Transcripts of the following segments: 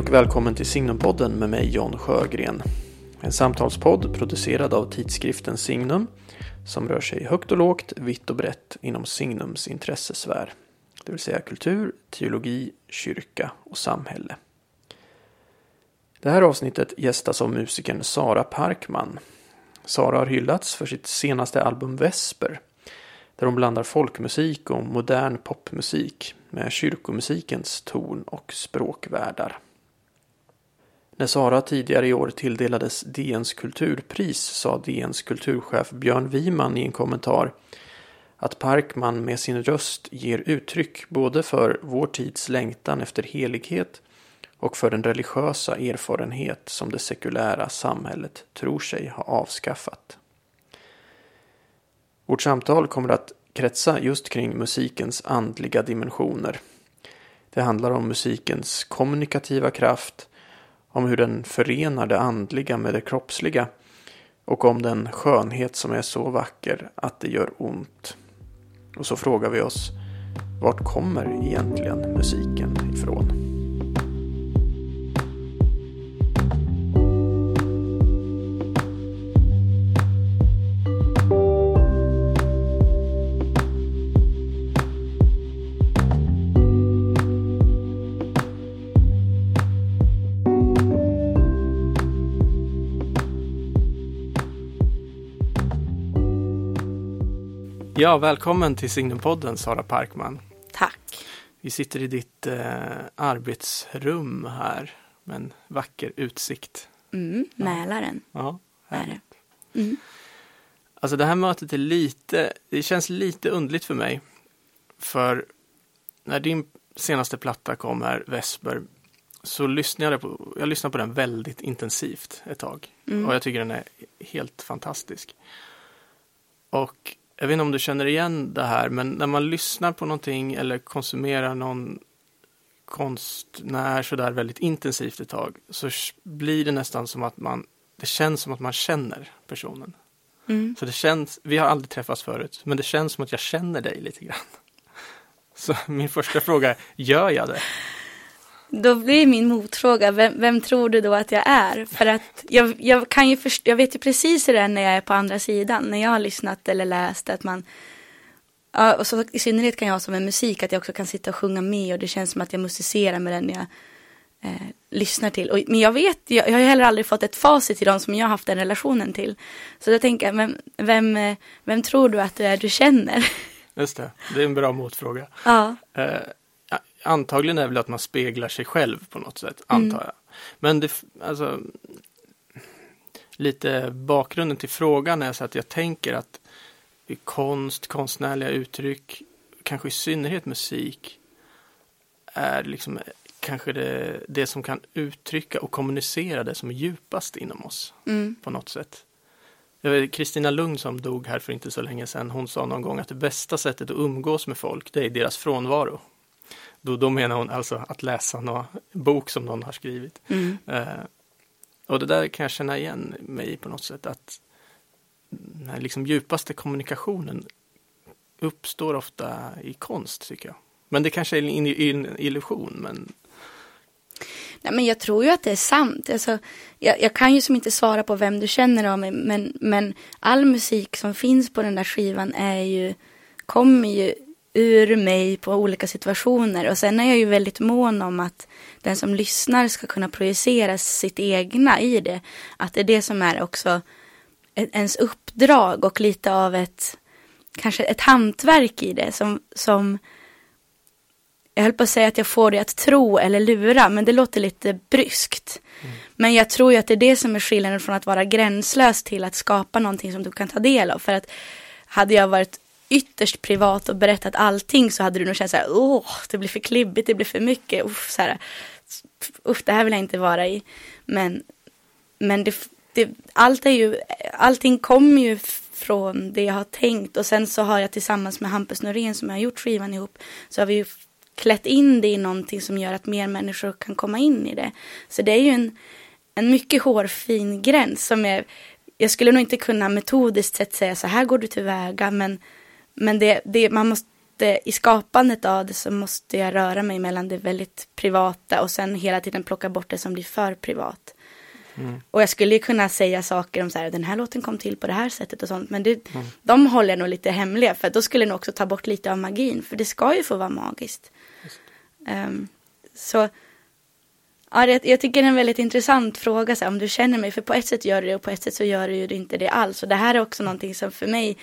Hej och välkommen till Signumpodden med mig John Sjögren. En samtalspodd producerad av tidskriften Signum som rör sig högt och lågt, vitt och brett inom Signums intressesfär. Det vill säga kultur, teologi, kyrka och samhälle. Det här avsnittet gästas av musikern Sara Parkman. Sara har hyllats för sitt senaste album Vesper där hon blandar folkmusik och modern popmusik med kyrkomusikens ton och språkvärldar. När Sara tidigare i år tilldelades DNs kulturpris sa DNs kulturchef Björn Wiman i en kommentar att Parkman med sin röst ger uttryck både för vår tids längtan efter helighet och för den religiösa erfarenhet som det sekulära samhället tror sig ha avskaffat. Vårt samtal kommer att kretsa just kring musikens andliga dimensioner. Det handlar om musikens kommunikativa kraft, om hur den förenar det andliga med det kroppsliga och om den skönhet som är så vacker att det gör ont. Och så frågar vi oss, vart kommer egentligen musiken ifrån? Ja, välkommen till Signumpodden Sara Parkman. Tack. Vi sitter i ditt eh, arbetsrum här med en vacker utsikt. Mm, Mälaren. Ja, är det. Mm. Alltså det här mötet är lite, det känns lite undligt för mig. För när din senaste platta kom här, Vesper, så lyssnade jag på, jag lyssnade på den väldigt intensivt ett tag. Mm. Och jag tycker den är helt fantastisk. Och jag vet inte om du känner igen det här, men när man lyssnar på någonting eller konsumerar någon konstnär sådär väldigt intensivt ett tag så blir det nästan som att man, det känns som att man känner personen. Mm. Så det känns, vi har aldrig träffats förut, men det känns som att jag känner dig lite grann. Så min första fråga är, gör jag det? Då blir min motfråga, vem, vem, tror du då att jag är? För att jag, jag kan ju först, jag vet ju precis hur det är när jag är på andra sidan, när jag har lyssnat eller läst att man Ja, och så i synnerhet kan jag som en musik att jag också kan sitta och sjunga med och det känns som att jag musicerar med den jag eh, lyssnar till. Och, men jag vet, jag, jag har heller aldrig fått ett facit till dem som jag har haft den relationen till. Så då tänker jag, vem, vem, eh, vem tror du att det är du känner? Just det, det är en bra motfråga. Ja. Eh, antagligen är väl att man speglar sig själv på något sätt, antar mm. jag. Men det, alltså, lite bakgrunden till frågan är så att jag tänker att konst, konstnärliga uttryck, kanske i synnerhet musik, är liksom kanske det, det som kan uttrycka och kommunicera det som är djupast inom oss mm. på något sätt. Kristina Lugn som dog här för inte så länge sedan, hon sa någon gång att det bästa sättet att umgås med folk, det är deras frånvaro. Då, då menar hon alltså att läsa någon bok som någon har skrivit. Mm. Eh, och det där kan jag känna igen mig på något sätt att den här liksom djupaste kommunikationen uppstår ofta i konst tycker jag. Men det kanske är en, en illusion. Men... Nej, men jag tror ju att det är sant. Alltså, jag, jag, kan ju som inte svara på vem du känner av mig, men, men all musik som finns på den där skivan är ju, kommer ju ur mig på olika situationer. Och sen är jag ju väldigt mån om att den som lyssnar ska kunna projicera sitt egna i det. Att det är det som är också ens uppdrag och lite av ett, kanske ett hantverk i det som, som jag höll på att säga att jag får det att tro eller lura, men det låter lite bryskt. Mm. Men jag tror ju att det är det som är skillnaden från att vara gränslös till att skapa någonting som du kan ta del av. För att hade jag varit ytterst privat och berättat allting så hade du nog känt så här, åh, det blir för klibbigt, det blir för mycket, uff, så här, uff, det här vill jag inte vara i. Men, men det, det, allt är ju, allting kommer ju från det jag har tänkt och sen så har jag tillsammans med Hampus Norén som jag har gjort skivan ihop så har vi ju klätt in det i någonting som gör att mer människor kan komma in i det. Så det är ju en, en mycket hårfin gräns som är, jag skulle nog inte kunna metodiskt sett säga så här går du tillväga men men det, det, man måste, i skapandet av det så måste jag röra mig mellan det väldigt privata och sen hela tiden plocka bort det som blir för privat. Mm. Och jag skulle ju kunna säga saker om så här, den här låten kom till på det här sättet och sånt, men det, mm. de håller jag nog lite hemliga, för då skulle jag nog också ta bort lite av magin, för det ska ju få vara magiskt. Um, så ja, det, jag tycker det är en väldigt intressant fråga, så här, om du känner mig, för på ett sätt gör du det och på ett sätt så gör du ju inte det alls. Och det här är också någonting som för mig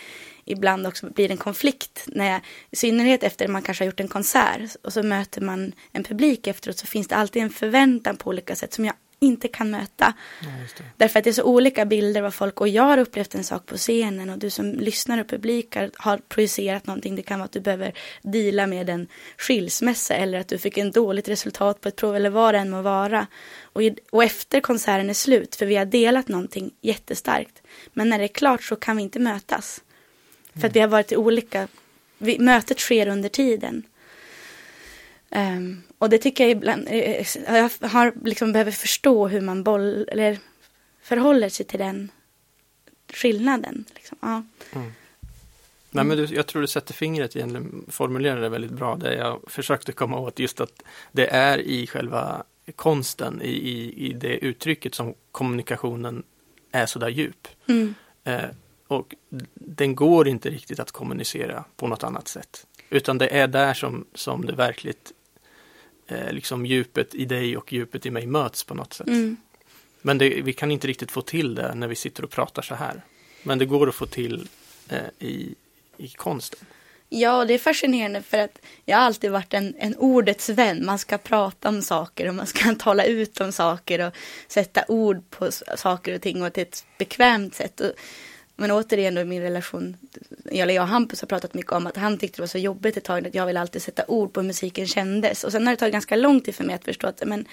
ibland också blir en konflikt. När jag, I synnerhet efter man kanske har gjort en konsert och så möter man en publik efteråt så finns det alltid en förväntan på olika sätt som jag inte kan möta. Ja, Därför att det är så olika bilder av folk och jag har upplevt en sak på scenen och du som lyssnar och publikar har projicerat någonting. Det kan vara att du behöver dela med en skilsmässa eller att du fick en dåligt resultat på ett prov eller vad det än må vara. Och, och efter konserten är slut, för vi har delat någonting jättestarkt. Men när det är klart så kan vi inte mötas. För att vi har varit i olika, vi, mötet sker under tiden. Um, och det tycker jag ibland, eh, jag har liksom behöver förstå hur man boll, eller förhåller sig till den skillnaden. Liksom. Ja. Mm. Nej, men du, jag tror du sätter fingret egentligen, formulerar det väldigt bra, det jag försökte komma åt, just att det är i själva konsten, i, i, i det uttrycket som kommunikationen är sådär djup. Mm. Eh, och den går inte riktigt att kommunicera på något annat sätt. Utan det är där som, som det verkligt eh, liksom djupet i dig och djupet i mig möts på något sätt. Mm. Men det, vi kan inte riktigt få till det när vi sitter och pratar så här. Men det går att få till eh, i, i konsten. Ja, det är fascinerande för att jag har alltid varit en, en ordets vän. Man ska prata om saker och man ska tala ut om saker och sätta ord på saker och ting och till ett bekvämt sätt. Och men återigen då i min relation, eller jag och Hampus har pratat mycket om att han tyckte det var så jobbigt ett tag att jag vill alltid sätta ord på hur musiken kändes. Och sen har det tagit ganska lång tid för mig att förstå att men,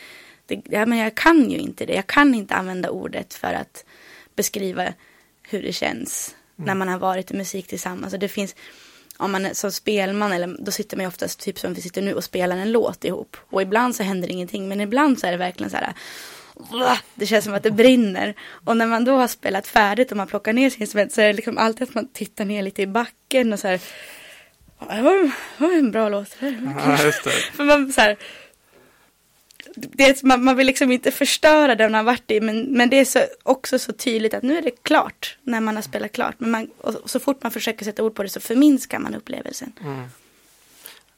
det, ja, men jag kan ju inte det. Jag kan inte använda ordet för att beskriva hur det känns mm. när man har varit i musik tillsammans. Och det finns, om man är som spelman, eller, då sitter man ju oftast typ som vi sitter nu och spelar en låt ihop. Och ibland så händer ingenting, men ibland så är det verkligen så här det känns som att det brinner. Och när man då har spelat färdigt och man plockar ner sin instrument så är det liksom alltid att man tittar ner lite i backen och så här. Det var, var en bra låt. Ja, just det. För man så här, det, man, man vill liksom inte förstöra det man har varit i men, men det är så, också så tydligt att nu är det klart när man har spelat klart. Men man, och så fort man försöker sätta ord på det så förminskar man upplevelsen. Mm.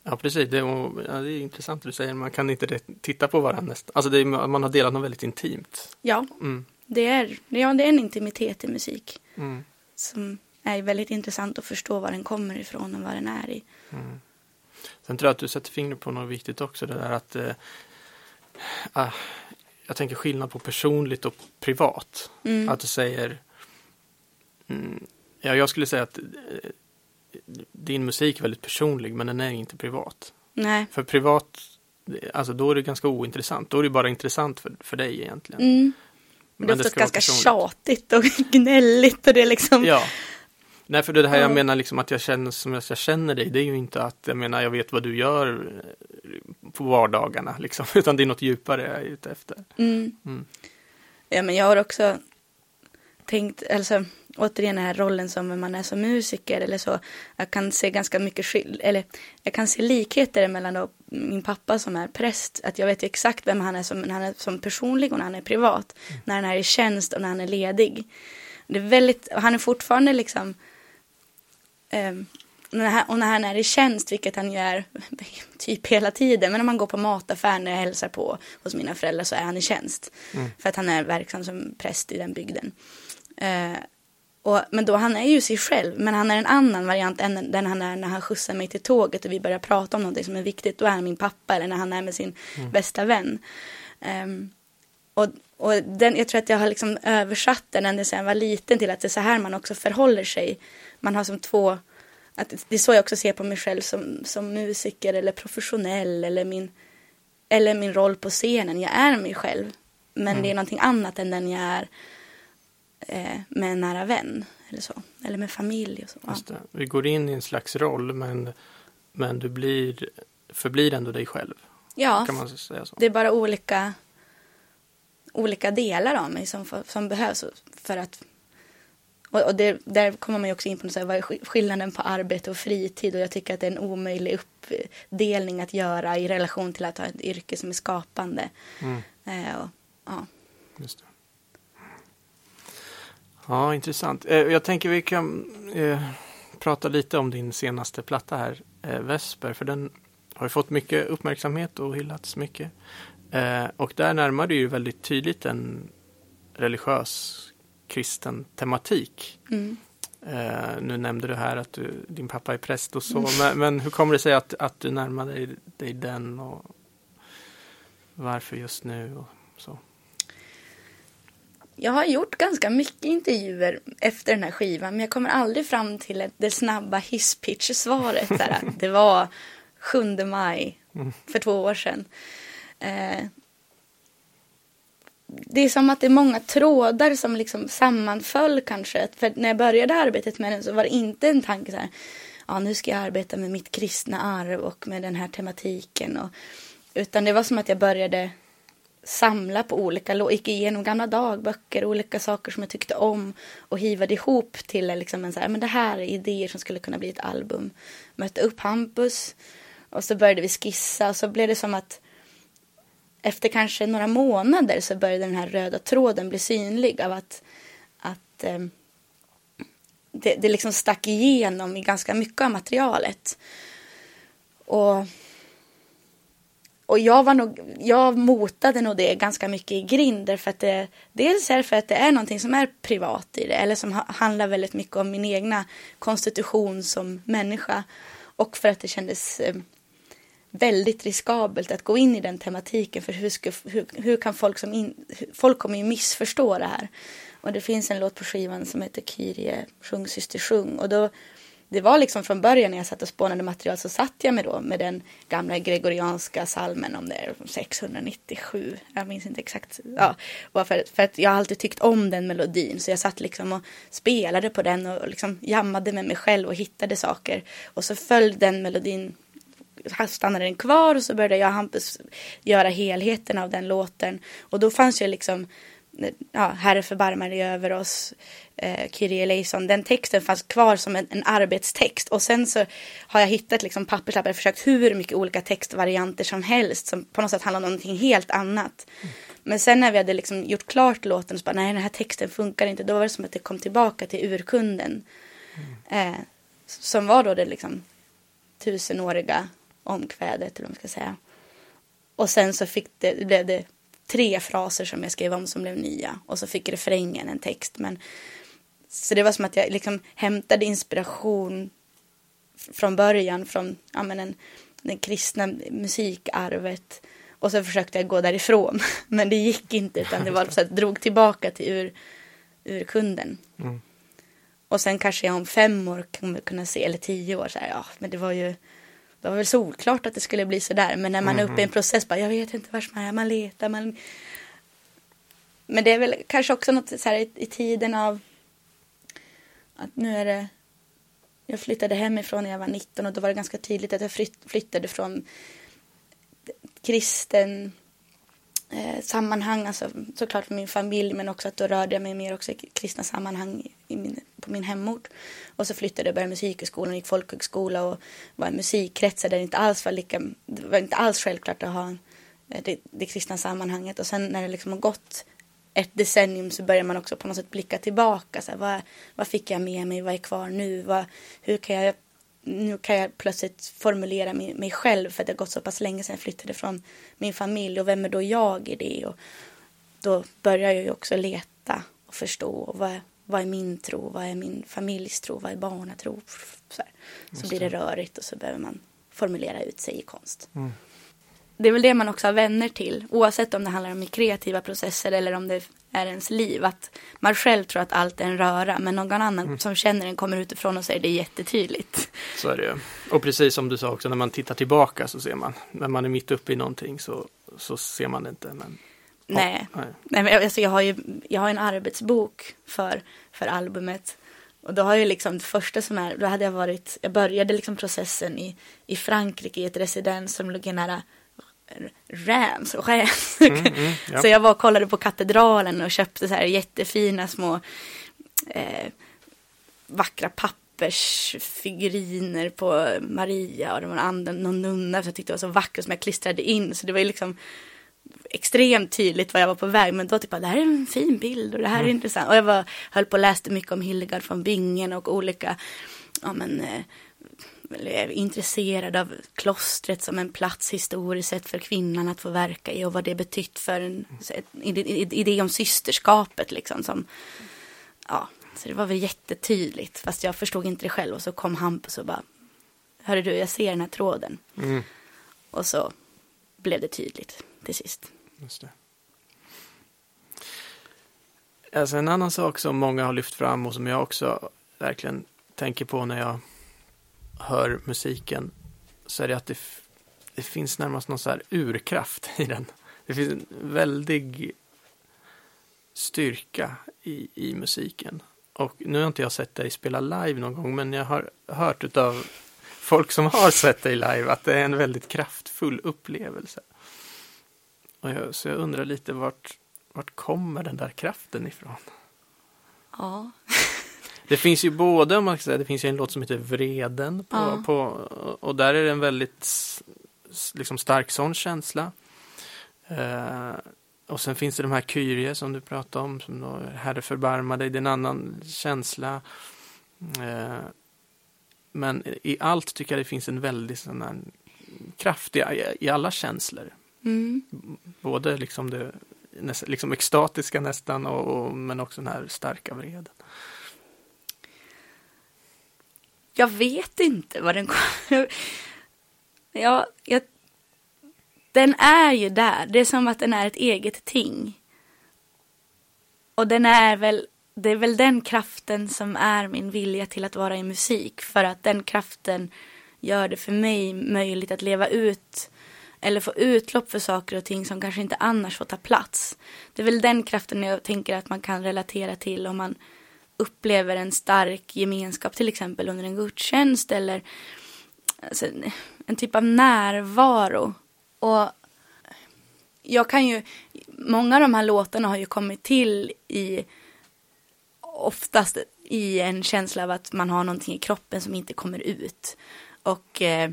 Ja precis, det, och, ja, det är intressant det du säger, man kan inte titta på varandra nästan. Alltså är, man har delat något väldigt intimt. Ja, mm. det, är, ja det är en intimitet i musik. Mm. Som är väldigt intressant att förstå var den kommer ifrån och vad den är i. Mm. Sen tror jag att du sätter fingret på något viktigt också, det där att ah, jag tänker skillnad på personligt och privat. Mm. Att du säger mm, Ja, jag skulle säga att eh, din musik är väldigt personlig men den är inte privat. Nej. För privat, alltså då är det ganska ointressant. Då är det bara intressant för, för dig egentligen. Mm. Men det är oftast ganska tjatigt och gnälligt och det är liksom. Ja. Nej, för det här jag menar liksom att jag känner som jag känner dig. Det är ju inte att jag menar jag vet vad du gör eh, på vardagarna liksom. Utan det är något djupare jag är ute efter. Mm. Mm. Ja, men jag har också tänkt, alltså återigen den här rollen som man är som musiker eller så. Jag kan se ganska mycket skill eller jag kan se likheter mellan då min pappa som är präst. Att jag vet ju exakt vem han är som, när han är som personlig och när han är privat. Mm. När han är i tjänst och när han är ledig. Det är väldigt, han är fortfarande liksom um, och när han är i tjänst, vilket han gör typ hela tiden, men om man går på mataffären när jag hälsar på hos mina föräldrar så är han i tjänst. Mm. För att han är verksam som präst i den bygden. Uh, och, men då han är ju sig själv, men han är en annan variant än den han är när han skjutsar mig till tåget och vi börjar prata om någonting som är viktigt. Då är han min pappa eller när han är med sin mm. bästa vän. Um, och och den, jag tror att jag har liksom översatt den ända sedan jag var liten till att det är så här man också förhåller sig. Man har som två, att det är så jag också ser på mig själv som, som musiker eller professionell eller min, eller min roll på scenen. Jag är mig själv, men mm. det är någonting annat än den jag är eh, med en nära vän. Eller så. Eller med familj och så. Ja. Vi går in i en slags roll men, men du blir, förblir ändå dig själv. Ja, kan man säga så. det är bara olika, olika delar av mig som, som behövs för att Och, det, där kommer man ju också in på så här, vad är skillnaden på arbete och fritid och jag tycker att det är en omöjlig uppdelning att göra i relation till att ha ett yrke som är skapande. Mm. Eh, och, ja. Just det. Ja, intressant. Eh, jag tänker vi kan eh, prata lite om din senaste platta här, eh, Vesper, för den har fått mycket uppmärksamhet och hyllats mycket. Eh, och där närmar du ju väldigt tydligt en religiös kristen tematik. Mm. Uh, nu nämnde du här att du, din pappa är präst och så, mm. men, men, hur kommer det sig att, att du närmade dig, dig den och varför just nu och så? Jag har gjort ganska mycket intervjuer efter den här skivan, men jag kommer aldrig fram till det snabba hisspitch-svaret. det var 7 maj för två år sedan. Eh, det är som att det är många trådar som liksom sammanföll kanske. För när jag började arbetet med den så var det inte en tanke så här, ja nu ska jag arbeta med mitt kristna arv och med den här tematiken. Och, utan det var som att jag började samla på olika, gick igenom gamla dagböcker, olika saker som jag tyckte om och hivade ihop till liksom en så här, men det här är idéer som skulle kunna bli ett album. Mötte upp Hampus och så började vi skissa och så blev det som att efter kanske några månader så började den här röda tråden bli synlig av att, att eh, det, det liksom stack igenom i ganska mycket av materialet. Och, och jag, var nog, jag motade nog det ganska mycket i grind att det, dels är det för att det är någonting som är privat i det eller som handlar väldigt mycket om min egna konstitution som människa och för att det kändes eh, väldigt riskabelt att gå in i den tematiken för hur, ska, hur, hur kan folk som in, folk kommer ju missförstå det här. Och det finns en låt på skivan som heter Kyrie, sjung syster sjung och då det var liksom från början när jag satt och spånade material så satt jag med då med den gamla gregorianska salmen om det är 697. Jag minns inte exakt. Ja, för, för att jag har alltid tyckt om den melodin så jag satt liksom och spelade på den och liksom jammade med mig själv och hittade saker. Och så föll den melodin stannade den kvar och så började jag och Hampus göra helheten av den låten. Och då fanns ju liksom ja, Herre förbarmar dig över oss, eh, Kyrie eleison. Den texten fanns kvar som en, en, arbetstext. Och sen så har jag hittat liksom papperslappar och försökt hur mycket olika textvarianter som helst som på något sätt handlar om någonting helt annat. Mm. Men sen när vi hade liksom gjort klart låten så bara nej den här texten funkar inte. Då var det som att det kom tillbaka till urkunden. Mm. Eh, som var då det liksom tusenåriga omkvädet, eller vad man ska säga. Och sen så fick det, blev det tre fraser som jag skrev om som blev nya. Och så fick refrängen en text. Men, så det var som att jag liksom hämtade inspiration från början från ja, men en, den kristna musikarvet. Och så försökte jag gå därifrån. Men det gick inte utan det var så att drog tillbaka till ur, ur kunden. Mm. Och sen kanske jag om fem år kommer kunna se, eller tio år, så här, ja men det var ju det var väl solklart att det skulle bli så där. Men när man mm. är uppe i en mhm. process, bara, jag vet inte var man är, man letar, man... Men det är väl kanske också något så här i, i tiden av att nu är det... Jag flyttade hemifrån när jag var 19 och då var det ganska tydligt att jag flyttade från kristen eh, sammanhang, alltså såklart min familj men också att då rörde jag mig mer också i kristna sammanhang i min, på min hemort. Och så flyttade jag och började musikhögskolan, gick folkhögskola och var i musikkretsar där det inte alls var lika, det var inte alls självklart att ha eh, det, det kristna sammanhanget. Och sen när det liksom har gått ett decennium så börjar man också på något sätt blicka tillbaka. Så här, vad, vad fick jag med mig? Vad är kvar nu? Vad, hur kan jag nu kan jag plötsligt formulera mig, själv för det har gått så pass länge sedan jag flyttade från min familj och vem är då jag i det? Och då börjar jag ju också leta och förstå vad, vad är min tro, vad är min familjs tro, vad är barnatro? Så, så blir det rörigt och så behöver man formulera ut sig i konst. Mm. Det är väl det man också har vänner till, oavsett om det handlar om kreativa processer eller om det är ens liv. Att man själv tror att allt är en röra, men någon annan mm. som känner den kommer utifrån och säger det är jättetydligt. Så är det Och precis som du sa också, när man tittar tillbaka så ser man. När man är mitt uppe i någonting så, så ser man det inte. Men... Nej, oh, nej. nej men alltså jag har ju jag har en arbetsbok för, för albumet. Och då har jag liksom det första som är, då hade jag varit, jag började liksom processen i, i Frankrike i ett residens som låg nära Rams och Reims. Mm, mm, ja. Så jag var och kollade på katedralen och köpte så här jättefina små eh, vackra pappersfiguriner på Maria och det var en någon nunna som jag tyckte var så vacker som jag klistrade in. Så det var ju liksom extremt tydligt var jag var på väg. Men då typ det här är en fin bild och det här är mm. intressant. Och jag var, höll på och läste mycket om Hildegard von Bingen och olika, ja men, eh, intresserad av klostret som en plats historiskt sett för kvinnan att få verka i och vad det betytt för en idé om systerskapet liksom som, ja, så det var väl jättetydligt fast jag förstod inte det själv och så kom Hampus och bara, hörru du, jag ser den här tråden. Mm. Och så blev det tydligt till sist. Just det. Alltså en annan sak som många har lyft fram och som jag också verkligen tänker på när jag hör musiken så är det att det, det finns närmast någon så här urkraft i den. Det finns en väldig styrka i, i musiken. Och nu har inte jag sett dig spela live någon gång, men jag har hört av folk som har sett dig live att det är en väldigt kraftfull upplevelse. Och jag, så jag undrar lite vart, vart kommer den där kraften ifrån? Ja det finns ju både, om man ska säga, det finns ju en låt som heter Vreden på, ja. på, och där är det en väldigt liksom stark sån känsla. Uh, och sen finns det de här Kyrie som du pratade om, som då Herre förbarma dig, det är en annan känsla. Uh, men i allt tycker jag det finns en väldigt sån här kraft i, i alla känslor. Mm. Både liksom det liksom extatiska nästan och, och, men också den här starka vreden. Jag vet inte vad den kommer... ja, jag... Den är ju där. Det är som att den är ett eget ting. Och den är väl, det är väl den kraften som är min vilja till att vara i musik. För att den kraften gör det för mig möjligt att leva ut eller få utlopp för saker och ting som kanske inte annars får ta plats. Det är väl den kraften jag tänker att man kan relatera till om man upplever en stark gemenskap till exempel under en gudstjänst eller alltså, en typ av närvaro. Och jag kan ju, många av de här låtarna har ju kommit till i oftast i en känsla av att man har någonting i kroppen som inte kommer ut. Och eh,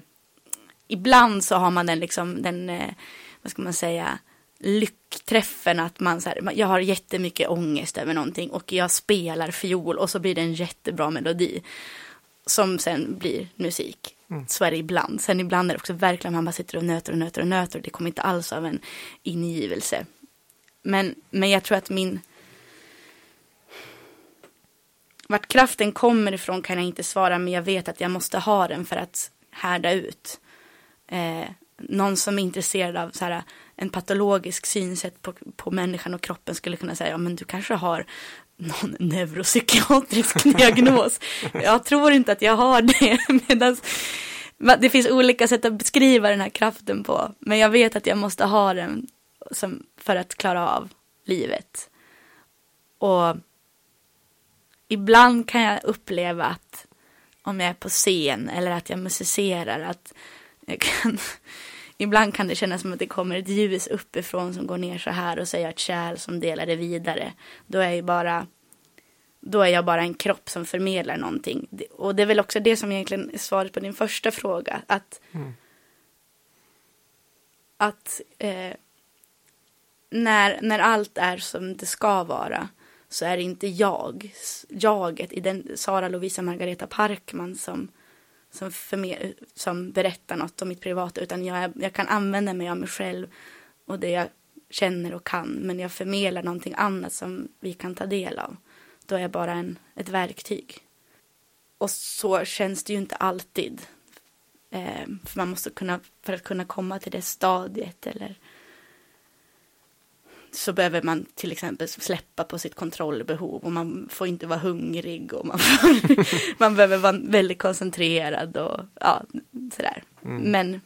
ibland så har man den liksom, den, eh, vad ska man säga, lyckträffen att man så här, jag har jättemycket ångest över någonting och jag spelar fiol och så blir det en jättebra melodi som sen blir musik. Mm. Så är det ibland. Sen ibland är det också verkligen man bara sitter och nöter och nöter och nöter och det kommer inte alls av en ingivelse. Men, men jag tror att min vart kraften kommer ifrån kan jag inte svara men jag vet att jag måste ha den för att härda ut eh, någon som är intresserad av så här, en patologisk synsätt på, på människan och kroppen skulle kunna säga, ja men du kanske har någon neuropsykiatrisk diagnos. jag tror inte att jag har det. Medans, det finns olika sätt att beskriva den här kraften på. Men jag vet att jag måste ha den som, för att klara av livet. Och ibland kan jag uppleva att om jag är på scen eller att jag musicerar att kan, ibland kan det kännas som att det kommer ett ljus uppifrån som går ner så här och jag ett kärl som delar det vidare. Då är jag bara då är jag bara en kropp som förmedlar någonting. Och det är väl också det som egentligen är svaret på din första fråga. Att, mm. att eh, när, när allt är som det ska vara så är det inte jag, jaget i den Sara Lovisa Margareta Parkman som som, förmer, som berättar något om mitt privata utan jag, jag kan använda mig av mig själv och det jag känner och kan men jag förmedlar någonting annat som vi kan ta del av. Då är jag bara en, ett verktyg. Och så känns det ju inte alltid. Eh, för man måste kunna, för att kunna komma till det stadiet eller så behöver man till exempel släppa på sitt kontrollbehov och man får inte vara hungrig och man, får, man behöver vara väldigt koncentrerad och ja, sådär. Mm. Men.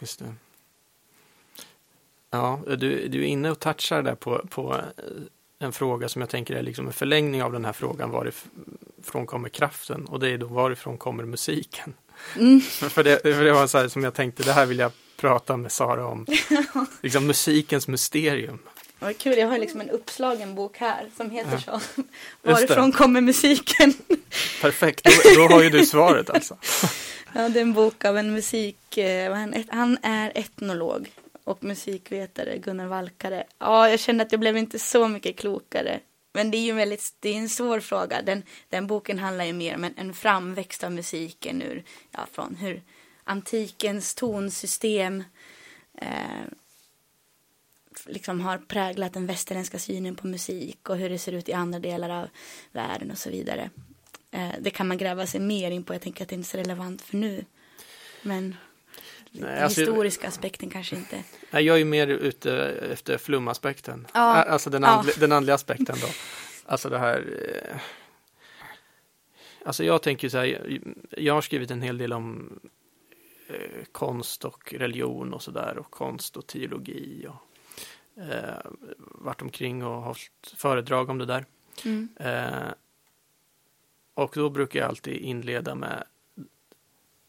Just det. Ja, du, du är inne och touchar där på, på en fråga som jag tänker är liksom en förlängning av den här frågan varifrån kommer kraften och det är då varifrån kommer musiken? Mm. För, det, för det var så här som jag tänkte, det här vill jag prata med Sara om liksom musikens mysterium. Vad kul, jag har liksom en uppslagen bok här som heter Ja. så. Varifrån kommer musiken? Perfekt, då, då har ju du svaret alltså. Ja, det är en bok av en musik... eh, Han är etnolog och musikvetare, Gunnar Valkare. Ja, jag kände att jag blev inte så mycket klokare. Men det är ju en väldigt, det är en svår fråga. Den, den boken handlar ju mer om en, en framväxt av musiken ur, ja, från hur antikens tonsystem eh, liksom har präglat den västerländska synen på musik och hur det ser ut i andra delar av världen och så vidare. Eh, det kan man gräva sig mer in på. Jag tänker att det inte är så relevant för nu. Men den alltså- historiska aspekten kanske inte. Jag är mer ute efter flumaspekten. Ja. Alltså den, Ja. andli, den andliga aspekten då. Alltså det här. eh, Alltså jag tänker så här. Jag har skrivit en hel del om eh, konst och religion och sådär. Och konst och teologi. Och eh, varit omkring och hållit föredrag om det där. Mm. Eh, och då brukar jag alltid inleda med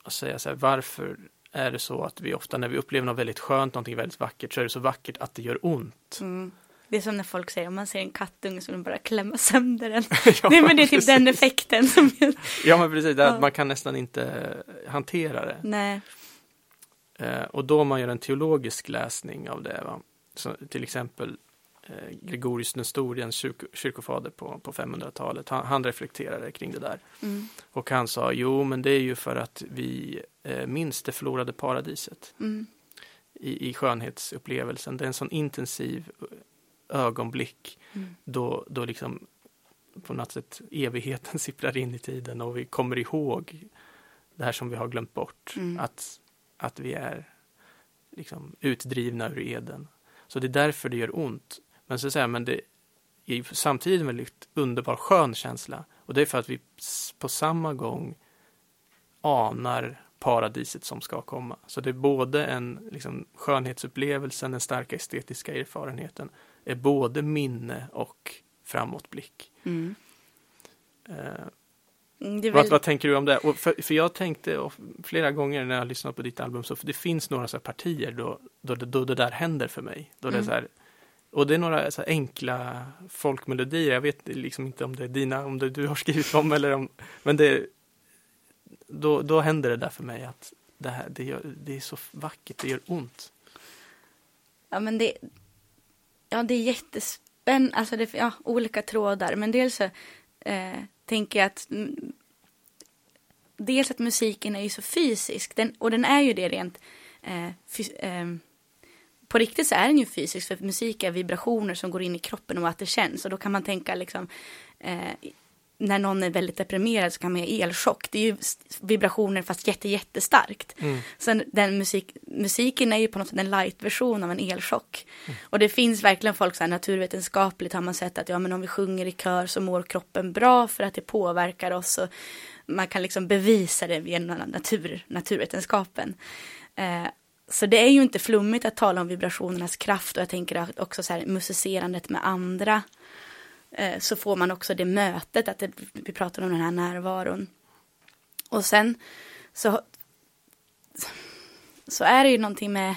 att säga så här, varför är det så att vi ofta när vi upplever något väldigt skönt, någonting väldigt vackert, så är det så vackert att det gör ont. Mm. Det är som när folk säger om man ser en kattunge så vill de bara klämma sönder den. ja, Nej men det är typ precis. den effekten som Ja, men precis. Ja. att man kan nästan inte hantera det. Nej. Eh, och då man gör en teologisk läsning av det, va? Så, till exempel eh, Gregorius den store, en kyrk, kyrkofader på, på 500-talet, han, han reflekterade kring det där. Mm. Och han sa, jo men det är ju för att vi eh, minns det förlorade paradiset Mm. i, i skönhetsupplevelsen. Det är en sån intensiv ögonblick Mm. då, då liksom på något sätt evigheten sipprar in i tiden och vi kommer ihåg det här som vi har glömt bort. Mm. Att, att vi är liksom utdrivna ur Eden. Så det är därför det gör ont. Men så säger men det är samtidigt en väldigt underbar skön känsla. Och det är för att vi på samma gång anar paradiset som ska komma. Så det är både en liksom, skönhetsupplevelsen, den starka estetiska erfarenheten, är både minne och framåtblick. Mm. Eh, Mm, är vad, väl... vad tänker du om det? För, för jag tänkte flera gånger när jag lyssnat på ditt album så det finns några så partier då, då, det- då det där händer för mig. Då det är Mm. här, och det är några så enkla folkmelodier. Jag vet liksom inte om det är dina, om det du har skrivit om eller om, men det, då, då händer det där för mig att det här, det, gör, det är så vackert, det gör ont. Ja men det, ja, det är jättespännande, alltså det är ja, olika trådar. Men dels så eh, tänker jag att dels att musiken är ju så fysisk. Den, och den är ju det rent eh, fys, eh, på riktigt så är den ju fysisk. För musik är vibrationer som går in i kroppen och att det känns. Och då kan man tänka liksom eh, när någon är väldigt deprimerad så kan man ge elchock. Det är ju vibrationer fast jätte, jättestarkt. Mm. Sen den musik, musiken är ju på något sätt en light-version av en elchock. Mm. Och det finns verkligen folk så här naturvetenskapligt har man sett att ja men om vi sjunger i kör så mår kroppen bra för att det påverkar oss. Och man kan liksom bevisa det genom natur, naturvetenskapen. Eh, så det är ju inte flummigt att tala om vibrationernas kraft och jag tänker också så här musicerandet med andra. Eh, så får man också det mötet, att det, vi pratar om den här närvaron. Och sen så så är det ju någonting med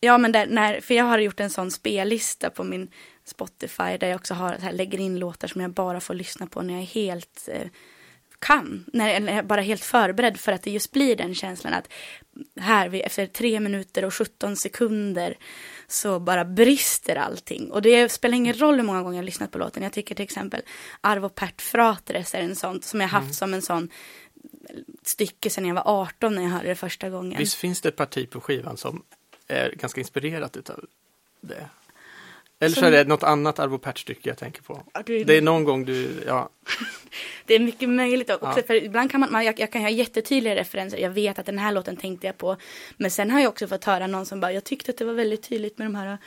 Ja men där, när, för jag har gjort en sån spellista på min Spotify där jag också har, så här, lägger in låtar som jag bara får lyssna på när jag är helt eh, kan, när jag är bara helt förberedd för att det just blir den känslan att här efter tre minuter och 17 sekunder så bara brister allting. Och det spelar ingen roll hur många gånger jag lyssnat på låten. Jag tycker till exempel Arvo Pärt Fratres är en sån som jag haft som en sån stycke sedan jag var 18 när jag hörde det första gången. Visst finns det ett parti på skivan som är ganska inspirerat utav det? Eller så är det något annat Arvo Pärt-stycke jag tänker på. Ja, det, Det är någon gång du, ja, det är mycket möjligt också. Ja. För ibland kan man, jag, jag kan ha jättetydliga referenser. Jag vet att den här låten tänkte jag på. Men sen har jag också fått höra någon som bara, jag tyckte att det var väldigt tydligt med de här,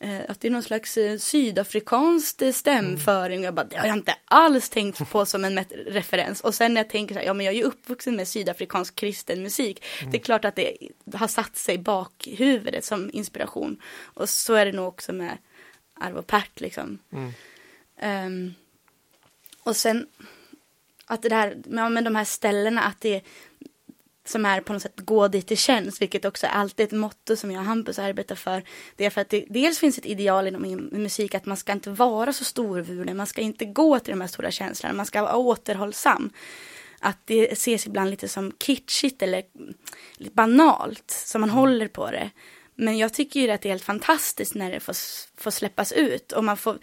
eh, att det är någon slags eh, sydafrikanskt eh, stämföring. Jag bara, det har jag inte alls tänkt på som en referens. Och sen när jag tänker så här, ja men jag är ju uppvuxen med sydafrikansk kristen musik. Det är klart att det har satt sig bak huvudet som inspiration. Och så är det nog också med Arvo Pärt liksom. mm. Ehm, och sen att det där, ja, men de här ställena, att det som är på något sätt gå dit det känns, vilket också är alltid ett motto som jag och Hampus arbetar för. Det är för att det dels finns ett ideal inom musik att man ska inte vara så storvulen, man ska inte gå till de här stora känslorna, man ska vara återhållsam. Att det ses ibland lite som kitschigt eller banalt, så man mm. håller på det. Men jag tycker ju att det är helt fantastiskt när det får, får släppas ut och man får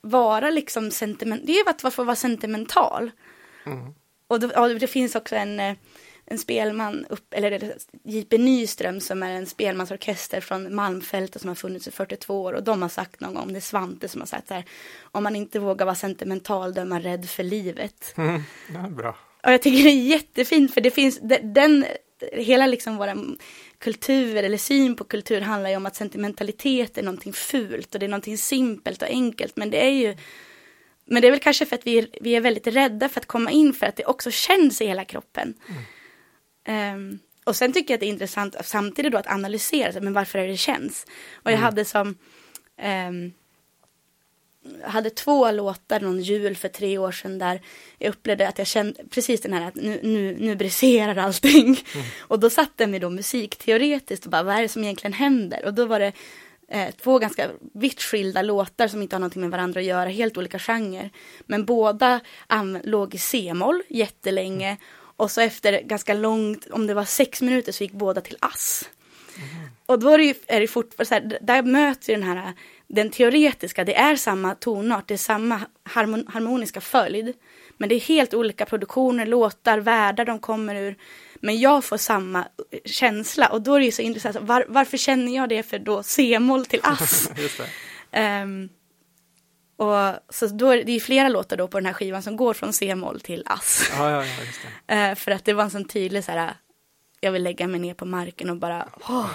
vara liksom sentimental. Det är ju att man får vara sentimental. Mm. Och, då, och det finns också en, eh, en spelman, upp, eller J.P. Nyström som är en spelmansorkester från Malmfältet som har funnits i 42 år och de har sagt någon gång, det är Svante som har sagt så här, om man inte vågar vara sentimental då är man rädd för livet. Mm, ja, bra. Och jag tycker det är jättefint för det finns, den, hela liksom våra kultur eller syn på kultur handlar ju om att sentimentalitet är någonting fult och det är någonting simpelt och enkelt men det är ju men det är väl kanske för att vi är, vi är väldigt rädda för att komma in för att det också känns i hela kroppen. Mm. Um, och sen tycker jag att det är intressant samtidigt då att analysera, men varför är det känns? Och jag mm. hade som um, hade två låtar någon jul för tre år sedan där jag upplevde att jag kände precis den här att nu, nu, nu briserar allting. Mm. Och då satte jag mig då musikteoretiskt och bara vad är det som egentligen händer? Och då var det eh, två ganska vitt skilda låtar som inte har någonting med varandra att göra, helt olika genrer. Men båda låg i C-moll jättelänge mm. och så efter ganska långt, om det var sex minuter så gick båda till ass. Mm. Och då är det, ju, är det fortfarande så här, där möts ju den här den teoretiska, det är samma tonart, det är samma harmon harmoniska följd. Men det är helt olika produktioner, låtar, världar de kommer ur. Men jag får samma känsla och då är det ju så intressant. Var, varför känner jag det för då C-moll till ass? um, och så då är det är flera låtar då på den här skivan som går från C-moll till ass. Ja, ja, ja, uh, för att det var en sån tydlig så här, jag vill lägga mig ner på marken och bara, oh.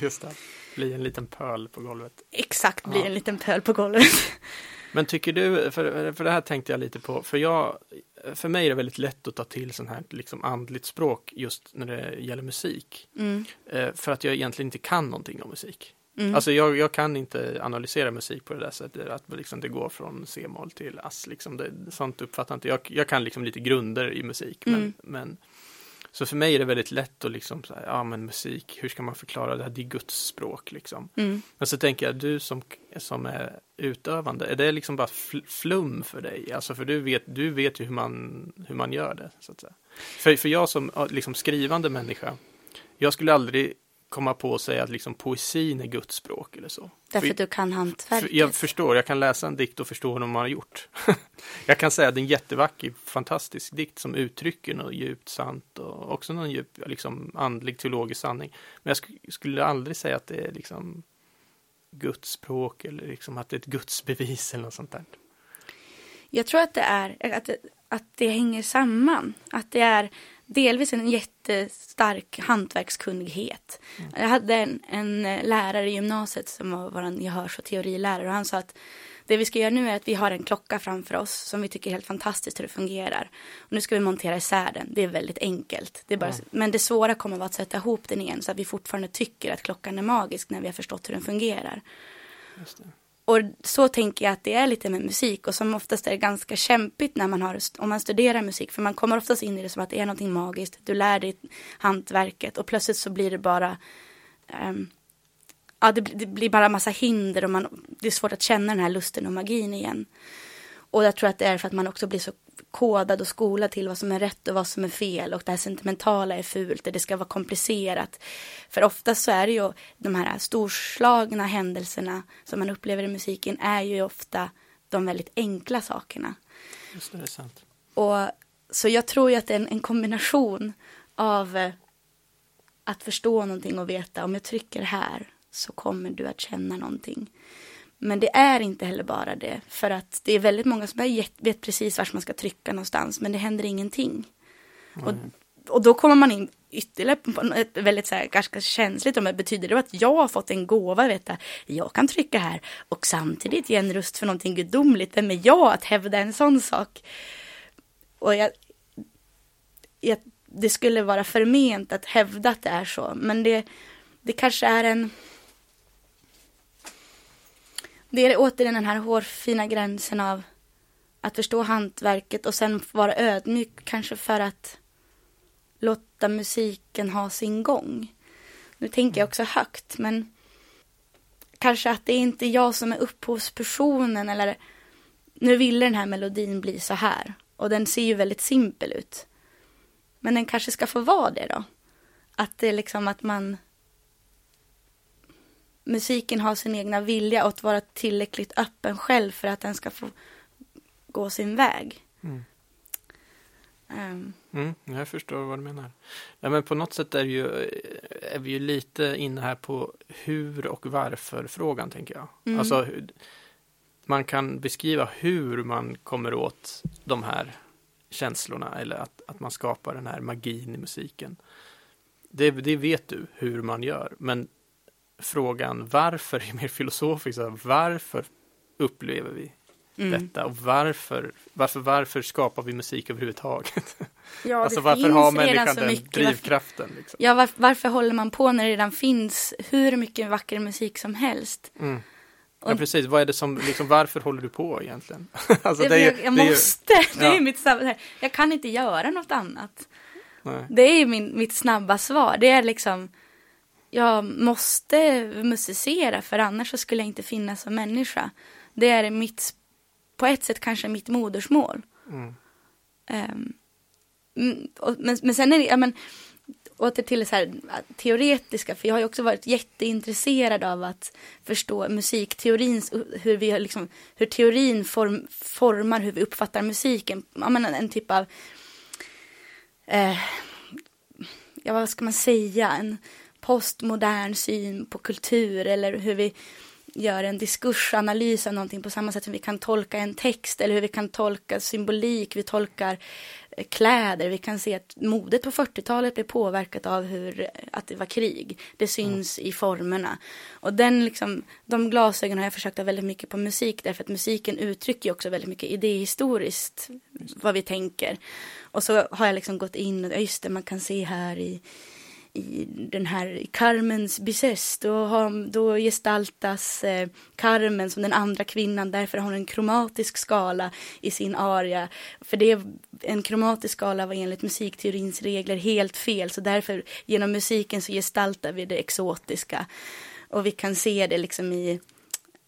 just det. Bli en liten pöl på golvet. Exakt, bli ja. en liten pöl på golvet. Men tycker du, för, för det här tänkte jag lite på, för jag, för mig är det väldigt lätt att ta till sånt här liksom andligt språk just när det gäller musik. Mm. Eh, för att jag egentligen inte kan någonting om musik. Mm. Alltså jag, jag, kan inte analysera musik på det där sättet, att liksom det går från C-moll till ass. Liksom det, sånt uppfattar inte jag. Jag kan liksom lite grunder i musik, men, mm. men så för mig är det väldigt lätt att liksom, så här, ja men musik, hur ska man förklara det här? Det är Guds språk liksom. Mm. Men så tänker jag, du som, som är utövande, är det liksom bara flum för dig? Alltså för du vet, du vet ju hur man, hur man gör det. Så att säga. För, för jag som liksom skrivande människa, jag skulle aldrig komma på säga att liksom poesin är Guds språk eller så. Därför att du kan hantverket? För jag förstår, jag kan läsa en dikt och förstå vad man har gjort. jag kan säga att det är en jättevacker, fantastisk dikt som uttrycker något djupt sant och också någon djup, liksom andlig teologisk sanning. Men jag sk skulle aldrig säga att det är liksom Guds språk eller liksom att det är ett Guds bevis eller något sånt där. Jag tror att det är att det, att det hänger samman. Att det är delvis en jättestark hantverkskunnighet. Mm. Jag hade en, en, lärare i gymnasiet som var vår gehörs och teorilärare och han sa att det vi ska göra nu är att vi har en klocka framför oss som vi tycker är helt fantastiskt hur det fungerar. Och nu ska vi montera isär den. Det är väldigt enkelt. Det är bara, mm. Men det svåra kommer att vara att sätta ihop den igen så att vi fortfarande tycker att klockan är magisk när vi har förstått hur den fungerar. Och så tänker jag att det är lite med musik och som oftast är ganska kämpigt när man har, om man studerar musik för man kommer oftast in i det som att det är någonting magiskt, du lär dig hantverket och plötsligt så blir det bara um, ja, det, det, blir bara massa hinder och man, det är svårt att känna den här lusten och magin igen. Och jag tror att det är för att man också blir så kodad och skolad till vad som är rätt och vad som är fel och det här sentimentala är fult och det ska vara komplicerat. För oftast så är det ju de här storslagna händelserna som man upplever i musiken är ju ofta de väldigt enkla sakerna. Just det, det är sant. Och så jag tror ju att det är en, en kombination av eh, att förstå någonting och veta om jag trycker här så kommer du att känna någonting. Men det är inte heller bara det, för att det är väldigt många som vet precis var man ska trycka någonstans, men det händer ingenting. Mm. Och, och då kommer man in ytterligare på ett väldigt så här, ganska känsligt om det betyder det att jag har fått en gåva, vet jag, jag kan trycka här och samtidigt ge en röst för någonting gudomligt, vem är jag att hävda en sån sak? Och jag, jag, det skulle vara förment att hävda att det är så, men det, det kanske är en det är återigen den här hårfina gränsen av att förstå hantverket och sen vara ödmjuk kanske för att låta musiken ha sin gång. Nu tänker jag också högt, men kanske att det är inte jag som är upphovspersonen eller nu ville den här melodin bli så här och den ser ju väldigt simpel ut. Men den kanske ska få vara det då. Att det är liksom att man musiken har sin egna vilja och att vara tillräckligt öppen själv för att den ska få gå sin väg. Mm. Um, Mm, jag förstår vad du menar. Ja, men på något sätt är, ju, är vi ju lite inne här på hur och varför frågan, tänker jag. Mm. Alltså, man kan beskriva hur man kommer åt de här känslorna eller att, att man skapar den här magin i musiken. Det, det vet du hur man gör, men frågan varför är mer filosofisk. Varför upplever vi mm. detta och varför, varför, varför skapar vi musik överhuvudtaget? Ja, alltså varför har människan den mycket. drivkraften? Liksom? Ja, var, varför håller man på när det redan finns hur mycket vacker musik som helst? Mm. Ja, precis. Vad är det som, liksom, varför håller du på egentligen? alltså, det, är, jag, jag det måste. Är, det är mitt snabba, Jag kan inte göra något annat. Nej. Det är min, mitt snabba svar. Det är liksom, jag måste musicera för annars så skulle jag inte finnas som människa. Det är mitt, på ett sätt kanske mitt modersmål. Mm. Um, men, men sen är det, ja men, åter till så här teoretiska, för jag har ju också varit jätteintresserad av att förstå musikteorins, hur, vi liksom, hur teorin form, formar hur vi uppfattar musiken. Ja, men en, en typ av, eh, ja vad ska man säga, en postmodern syn på kultur eller hur vi gör en diskursanalys av någonting på samma sätt som vi kan tolka en text eller hur vi kan tolka symbolik, vi tolkar eh, kläder. Vi kan se att modet på 40-talet blev påverkat av hur, att det var krig. Det syns mm. i formerna. Och den liksom, de glasögonen har jag försökt ha väldigt mycket på musik därför att musiken uttrycker också väldigt mycket idéhistoriskt vad vi tänker. Och så har jag liksom gått in och just det, man kan se här i i den här Carmens Bizet, då, har, då gestaltas eh, Carmen som den andra kvinnan, därför har hon en kromatisk skala i sin aria. För det, en kromatisk skala var enligt musikteorins regler helt fel, så därför genom musiken så gestaltar vi det exotiska. Och vi kan se det liksom i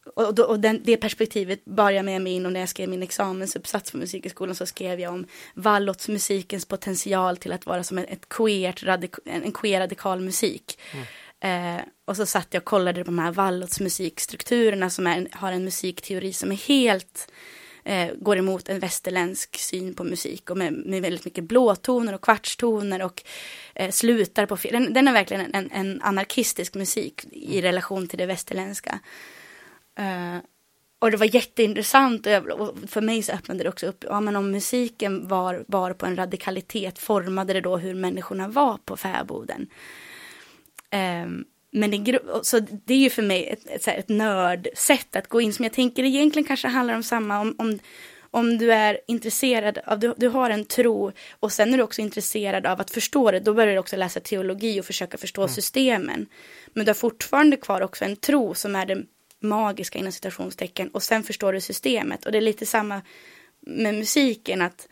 och, och den, det perspektivet bar jag med mig in och när jag skrev min examensuppsats på Musikhögskolan så skrev jag om Wallots potential till att vara som en, ett queert, radik, en queer radikal musik. Mm. Eh, och så satt jag och kollade på de här Wallots musikstrukturerna som är, har en musikteori som är helt eh, går emot en västerländsk syn på musik och med, med väldigt mycket blåtoner och kvartstoner och eh, slutar på fel. Den, den är verkligen en, en, anarkistisk musik i relation till det västerländska. Uh, och det var jätteintressant och, för mig så öppnade det också upp, ja men om musiken var, var på en radikalitet formade det då hur människorna var på fäboden. Um, men det, så det är ju för mig ett, ett, ett nördsätt att gå in som jag tänker egentligen kanske handlar om samma om, om, om du är intresserad av, du, du har en tro och sen är du också intresserad av att förstå det, då börjar du också läsa teologi och försöka förstå mm. systemen. Men du har fortfarande kvar också en tro som är det magiska inom citationstecken och sen förstår du systemet. Och det är lite samma med musiken att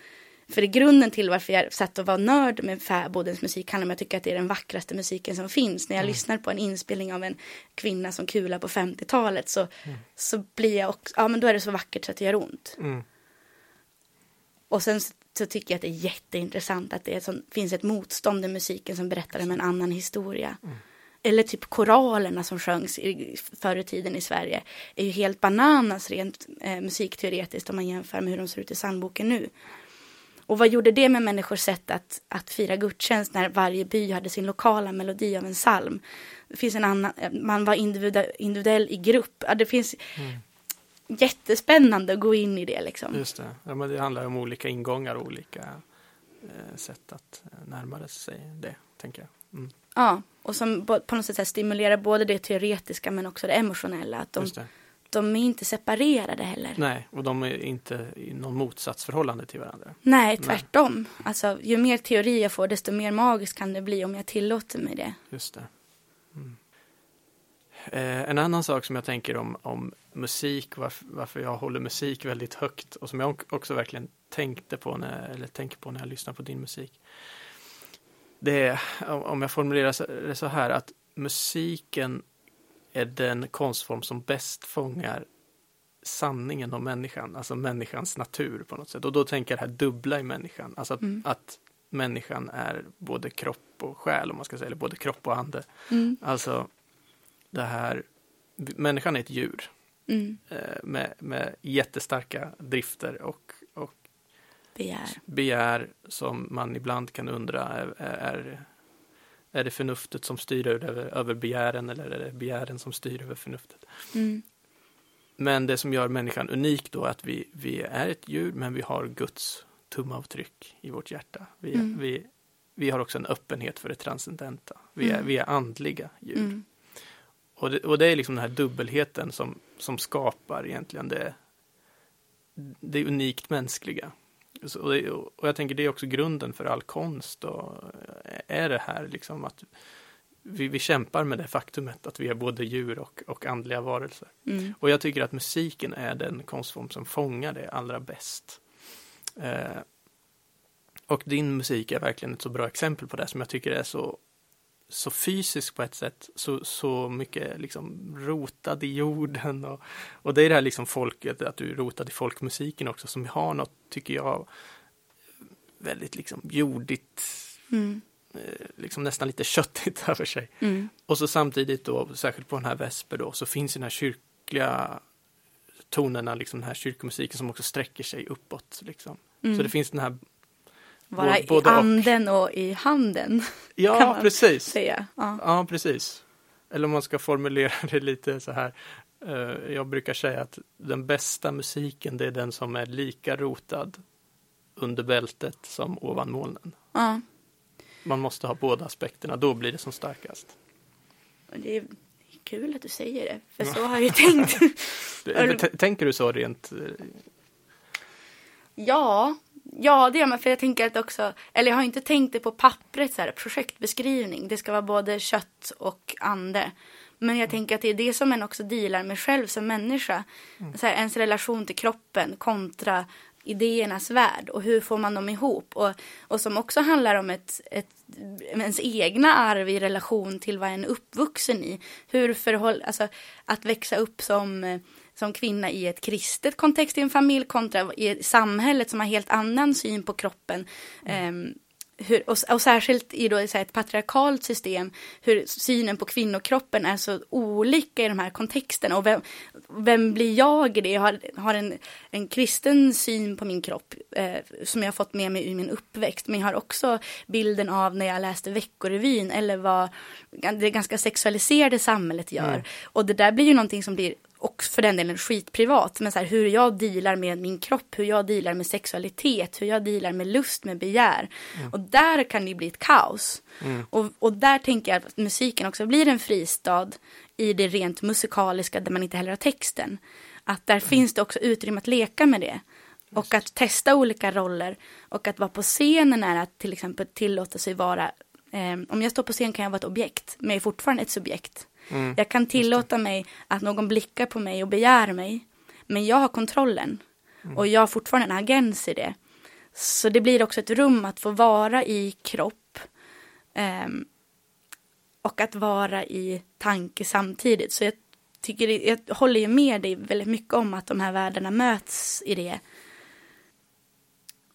för i grunden till varför jag satt och var nörd med fäbodens musik handlar om att jag tycker att det är den vackraste musiken som finns. När jag mm. lyssnar på en inspelning av en kvinna som kula på 50-talet så, mm. så blir jag också, ja men då är det så vackert så att det gör ont. Mm. Och sen så, så, tycker jag att det är jätteintressant att det så, finns ett motstånd i musiken som berättar om en annan historia. Mm eller typ koralerna som sjöngs i, förr i tiden i Sverige är ju helt bananas rent eh, musikteoretiskt om man jämför med hur de ser ut i sandboken nu. Och vad gjorde det med människors sätt att, att fira gudstjänst när varje by hade sin lokala melodi av en psalm? Det finns en annan, man var individuell, individuell i grupp. Ja, det finns mm. jättespännande att gå in i det liksom. Just det, ja, men det handlar om olika ingångar och olika eh, sätt att eh, närma sig det, tänker jag. Mm. Ja, och som på något sätt stimulerar både det teoretiska men också det emotionella. Att de, de är inte separerade heller. Nej, och de är inte i någon motsatsförhållande till varandra. Nej, tvärtom. Nej. Alltså, ju mer teori jag får, desto mer magiskt kan det bli om jag tillåter mig det. Just det. Mm. Eh, en annan sak som jag tänker om, om musik, varför, varför jag håller musik väldigt högt och som jag också verkligen tänkte på när, eller tänker på när jag lyssnar på din musik det är, om jag formulerar det så här, att musiken är den konstform som bäst fångar sanningen om människan, alltså människans natur på något sätt. Och då tänker jag det här dubbla i människan, alltså att, mm. att människan är både kropp och själ, om man ska säga, eller både kropp och ande. Mm. Alltså, det här, människan är ett djur mm. eh, med, med jättestarka drifter och, och begär. begär som man ibland kan undra är, är, är det förnuftet som styr över, över begären eller är det begären som styr över förnuftet? Mm. Men det som gör människan unik då är att vi, vi är ett djur men vi har Guds tumavtryck i vårt hjärta. Vi, mm. vi, vi har också en öppenhet för det transcendenta. Vi är, mm. vi är andliga djur. Mm. Och, det, och det är liksom den här dubbelheten som, som skapar egentligen det, det unikt mänskliga. Och jag tänker det är också grunden för all konst. Och är det här liksom att vi, vi kämpar med det faktumet att vi är både djur och, och andliga varelser. Mm. Och jag tycker att musiken är den konstform som fångar det allra bäst. Eh, och din musik är verkligen ett så bra exempel på det som jag tycker är så, så fysisk på ett sätt, så, så mycket liksom rotad i jorden. Och, och det är det här liksom folket, att du är rotad i folkmusiken också, som har något, tycker jag, väldigt liksom jordigt. Mm Eh, liksom nästan lite köttigt över sig. Mm. Och så samtidigt då, särskilt på den här Vesper då, så finns den här kyrkliga tonerna, liksom den här kyrkomusiken som också sträcker sig uppåt. Liksom. Mm. Så det finns den här Vara i anden och. och. i handen. Ja, precis. Säga. Ja. ja, precis. Eller om man ska formulera det lite så här. Uh, jag brukar säga att den bästa musiken det är den som är lika rotad under bältet som ovan molnen. Ja. Man måste ha båda aspekterna, då blir det som starkast. Det är kul att du säger det, för så har jag ju tänkt. Tänker du så rent? Eh? Ja, ja det gör man, för jag tänker att också, eller jag har inte tänkt det på pappret, så här, projektbeskrivning, det ska vara både kött och ande. Men jag tänker att det är det som en också dealar med själv som människa. Mm. Så här, ens relation till kroppen kontra idéernas värld och hur får man dem ihop och, och som också handlar om ett, ett, ens egna arv i relation till vad en är uppvuxen i. Hur förhåll, alltså att växa upp som, som kvinna i ett kristet kontext i en familj kontra i samhället som har helt annan syn på kroppen. Mm. Um, hur, och, och, särskilt i då, ett patriarkalt system, hur synen på kvinnokroppen är så olika i de här kontexterna. Och vem, vem blir jag i det? Jag har, har en, en kristen syn på min kropp eh, som jag har fått med mig i min uppväxt. Men jag har också bilden av när jag läste Veckorevyn eller vad det ganska sexualiserade samhället gör. Mm. Och det där blir ju någonting som blir och för den delen skitprivat, men så här, hur jag dealar med min kropp, hur jag dealar med sexualitet, hur jag dealar med lust, med begär. Mm. Och där kan det bli ett kaos. Mm. Och, och där tänker jag att musiken också blir en fristad i det rent musikaliska där man inte heller har texten. Att där mm. finns det också utrymme att leka med det. Och att testa olika roller och att vara på scenen är att till exempel tillåta sig vara, eh, om jag står på scen kan jag vara ett objekt, men jag är fortfarande ett subjekt. Mm, jag kan tillåta mig att någon blickar på mig och begär mig. Men jag har kontrollen. Mm. Och jag har fortfarande en agens i det. Så det blir också ett rum att få vara i kropp. Um, och att vara i tanke samtidigt. Så jag tycker, jag håller ju med dig väldigt mycket om att de här världarna möts i det.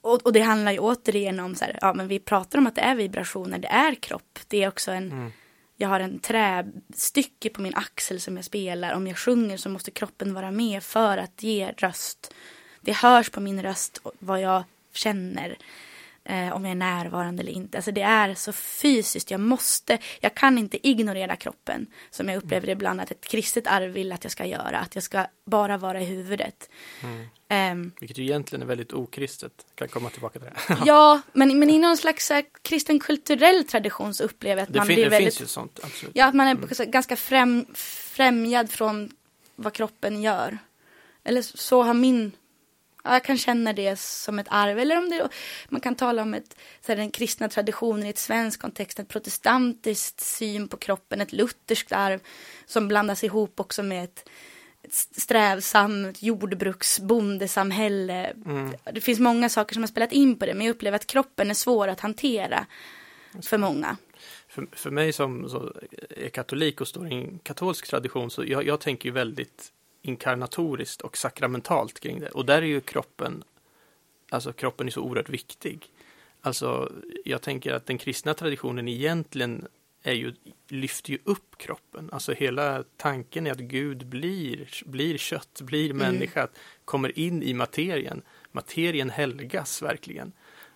Och, och det handlar ju återigen om så här, ja men vi pratar om att det är vibrationer, det är kropp. Det är också en, mm jag har en trästycke på min axel som jag spelar. Om jag sjunger så måste kroppen vara med för att ge röst. Det hörs på min röst vad jag känner. Eh, om jag är närvarande eller inte. Alltså det är så fysiskt. Jag måste, jag kan inte ignorera kroppen. Som jag upplever ibland att ett kristet arv vill att jag ska göra. Att jag ska bara vara i huvudet. Mm. Um, Vilket ju egentligen är väldigt okristet. Kan komma tillbaka till det. ja, men, men i någon slags här, kristen kulturell tradition så upplever jag att det man blir det väldigt... finns ju sånt, absolut. Ja, att man är mm. ganska främ, främjad från vad kroppen gör. Eller så har min... Ja, jag kan känna det som ett arv. Eller om det, man kan tala om ett, så här, den kristna traditionen i ett svenskt kontext. Ett protestantiskt syn på kroppen. Ett lutherskt arv som blandas ihop också med ett strävsamt jordbruksbondesamhälle. Mm. Det finns många saker som har spelat in på det, men jag upplever att kroppen är svår att hantera. för många. För, för mig som så, är katolik och står i en katolsk tradition så jag, jag tänker ju väldigt inkarnatoriskt och sakramentalt kring det. Och där är ju kroppen, alltså kroppen är så oerhört viktig. Alltså, jag tänker att den kristna traditionen egentligen är ju, lyfter ju upp kroppen. Alltså hela tanken är att Gud blir, blir kött, blir Mm. människa, kommer in i materien. Materien helgas verkligen.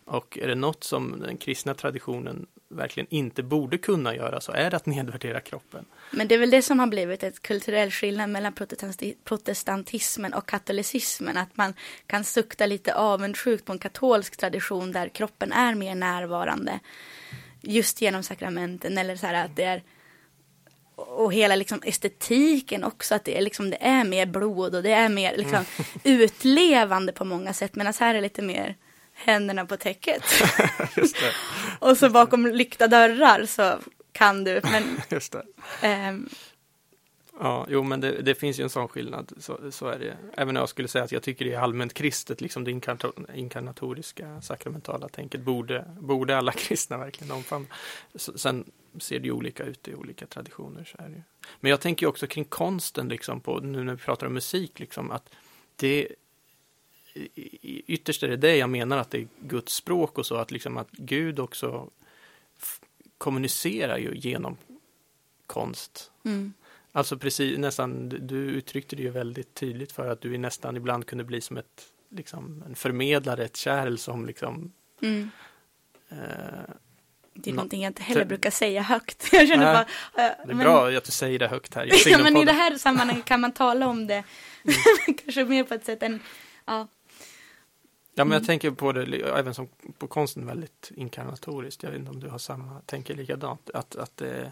Och är det något som den kristna traditionen verkligen inte borde kunna göra så är det att nedvärdera kroppen. Men det är väl det som har blivit ett kulturell skillnad mellan protestanti- protestantismen och katolicismen. Att man kan sukta lite avundsjukt på en katolsk tradition där kroppen är mer närvarande. Just genom sakramenten eller så här att det är och hela liksom estetiken också, att det är, liksom, det är mer blod och det är mer liksom, utlevande på många sätt. Medan här är lite mer händerna på täcket. Och så bakom lyckta dörrar så kan du, men Just det. ehm, Ja, jo, men det, det finns ju en sån skillnad. Så, så är det. Även om jag skulle säga att jag tycker det är allmänt kristet, liksom det inkarnatoriska sakramentala tänket borde, borde alla kristna verkligen omfamna. Sen ser det ju olika ut i olika traditioner. Så är det. Men jag tänker ju också kring konsten, liksom, på, nu när vi pratar om musik, liksom, att det ytterst är det det jag menar att det är Guds språk och så, att, liksom, att Gud också kommunicerar ju genom konst. mm. Alltså precis, nästan, du uttryckte det ju väldigt tydligt för att du nästan ibland kunde bli som ett, liksom, en förmedlare, ett kärl som liksom Mm. eh, Det är Nå- någonting jag inte heller brukar säga högt. Jag känner Nej, bara, eh, Det är men- bra att du säger det högt här ja, men i det här sammanhanget kan man tala om det. Mm. Kanske mer på ett sätt än, ja. Ja, men jag Mm. tänker på det även som på konsten väldigt inkarnatoriskt. Jag vet inte om du har samma, tänker likadant. Att, att, det,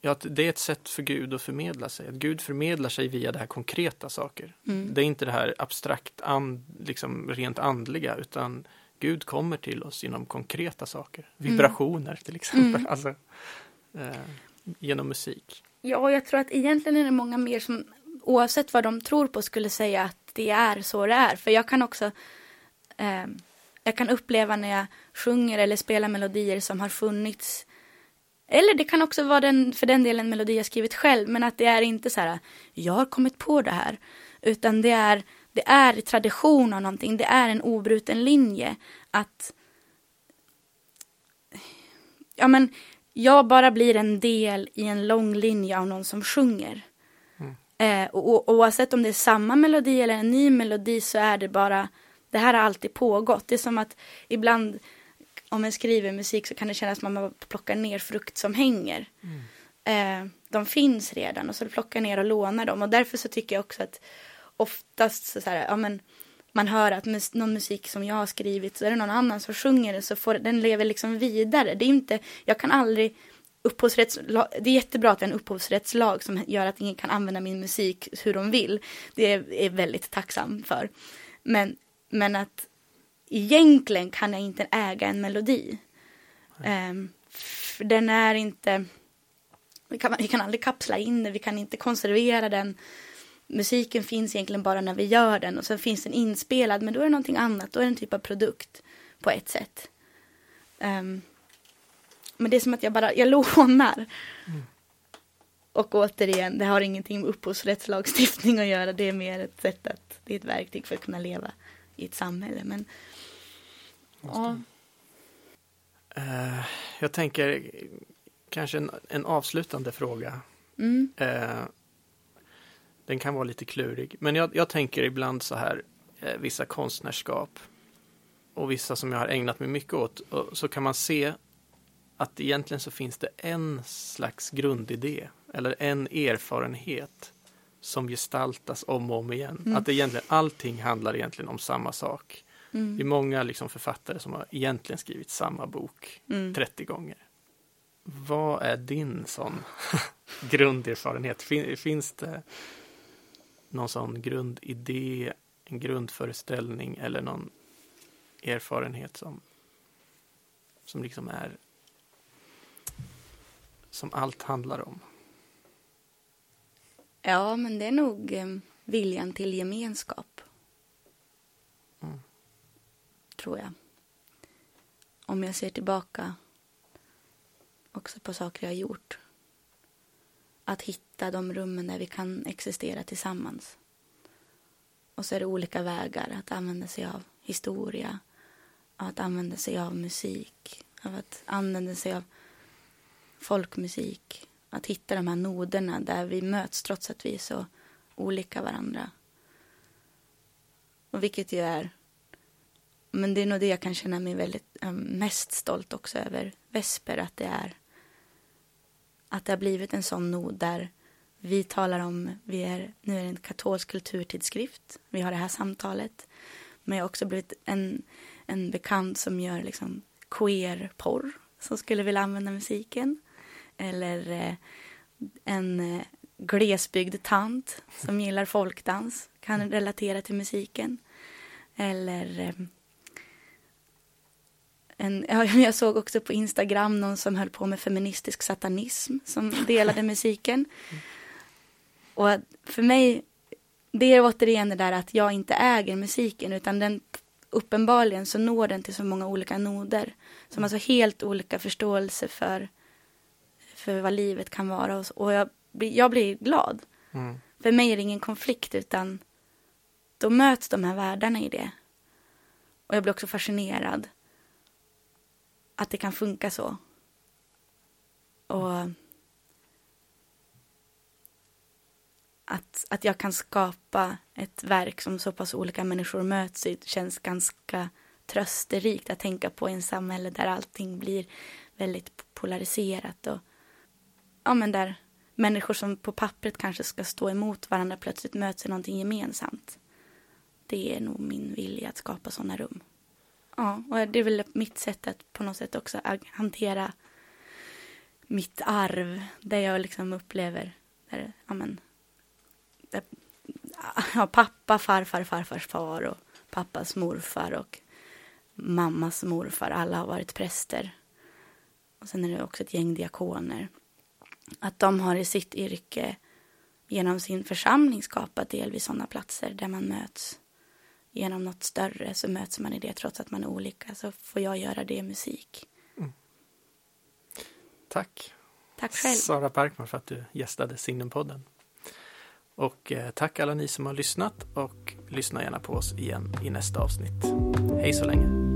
ja, att det är ett sätt för Gud att förmedla sig. Att Gud förmedlar sig via det här konkreta saker. Mm. Det är inte det här abstrakt, and, liksom rent andliga, utan Gud kommer till oss genom konkreta saker. Vibrationer till exempel. Mm. Alltså, eh, genom musik. Ja, jag tror att egentligen är det många mer som oavsett vad de tror på skulle säga att det är så det är. För jag kan också eh, jag kan uppleva när jag sjunger eller spelar melodier som har funnits eller det kan också vara den, för den delen melodi jag skrivit själv, men att det är inte så här, jag har kommit på det här, utan det är, det är tradition av någonting, det är en obruten linje, att ja men, jag bara blir en del i en lång linje av någon som sjunger. Eh, och, och oavsett om det är samma melodi eller en ny melodi så är det bara, det här har alltid pågått. Det är som att ibland om man skriver musik så kan det kännas som att man plockar ner frukt som hänger. Eh, de finns redan och så plockar ner och lånar dem. Och därför så tycker jag också att oftast så, så här, ja men man hör att mus någon musik som jag har skrivit så är det någon annan som sjunger det så får den lever liksom vidare. Det är inte, jag kan aldrig upphovsrättslag, det är jättebra att vi har en upphovsrättslag som gör att ingen kan använda min musik hur de vill. Det är, är väldigt tacksam för. Men, men att egentligen kan jag inte äga en melodi. Ehm, um, för den är inte, vi kan, vi kan aldrig kapsla in den, vi kan inte konservera den. Musiken finns egentligen bara när vi gör den och sen finns den inspelad men då är det någonting annat, då är det en typ av produkt på ett sätt. Um, men det är som att jag bara, jag lånar. Och återigen, det har ingenting med upphovsrättslagstiftning att göra, det är mer ett sätt att, det är ett verktyg för att kunna leva i ett samhälle. Men, ja. Eh, jag tänker kanske en, en avslutande fråga. Mm, Eh, den kan vara lite klurig, men jag, jag tänker ibland så här, eh, vissa konstnärskap och vissa som jag har ägnat mig mycket åt, så kan man se att egentligen så finns det en slags grundidé eller en erfarenhet som gestaltas om och om igen. Mm. Att egentligen, allting handlar egentligen om samma sak. Det är mm, många liksom författare som har egentligen skrivit samma bok mm. 30 gånger. Vad är din sån grunderfarenhet? Fin, finns det någon sån grundidé, en grundföreställning eller någon erfarenhet som, som liksom är som allt handlar om? Ja, men det är nog eh, viljan till gemenskap. Mm. Tror jag. Om jag ser tillbaka också på saker jag har gjort. Att hitta de rummen där vi kan existera tillsammans. Och så är det olika vägar att använda sig av historia, av att använda sig av musik, av att använda sig av folkmusik. Att hitta de här noderna där vi möts trots att vi är så olika varandra. Och vilket ju är men det är nog det jag kan känna mig väldigt um, mest stolt också över Vesper, att det är att det har blivit en sån nod där vi talar om, vi är, nu är det en katolsk kulturtidskrift, vi har det här samtalet, men jag har också blivit en, en bekant som gör liksom queer-porr, som skulle vilja använda musiken, eller eh, en eh, glesbygd tant som gillar folkdans, kan relatera till musiken, eller ehm, en, jag såg också på Instagram någon som höll på med feministisk satanism som delade musiken. Och för mig, det är återigen det där att jag inte äger musiken utan den uppenbarligen så når den till så många olika noder som har så helt olika förståelse för, för vad livet kan vara. Och, och jag, jag blir glad. Mm. För mig är det ingen konflikt utan då möts de här världarna i det. Och jag blir också fascinerad att det kan funka så. Och att, att jag kan skapa ett verk som så pass olika människor möts i känns ganska trösterikt att tänka på i en samhälle där allting blir väldigt polariserat och ja, men där människor som på pappret kanske ska stå emot varandra plötsligt möts i någonting gemensamt. Det är nog min vilja att skapa sådana rum. Ja, och det är väl mitt sätt att på något sätt också hantera mitt arv. Där jag liksom upplever, där, ja men, där, ja, pappa, farfar, farfars far och pappas morfar och mammas morfar. Alla har varit präster. Och sen är det också ett gäng diakoner. Att de har i sitt yrke genom sin församling skapat delvis sådana platser där man möts genom något större så möts man i det trots att man är olika. Så får jag göra det i musik. Mm. Tack. Tack själv. Sara Parkman för att du gästade Signumpodden. Och eh, tack alla ni som har lyssnat och lyssna gärna på oss igen i nästa avsnitt. Hej så länge.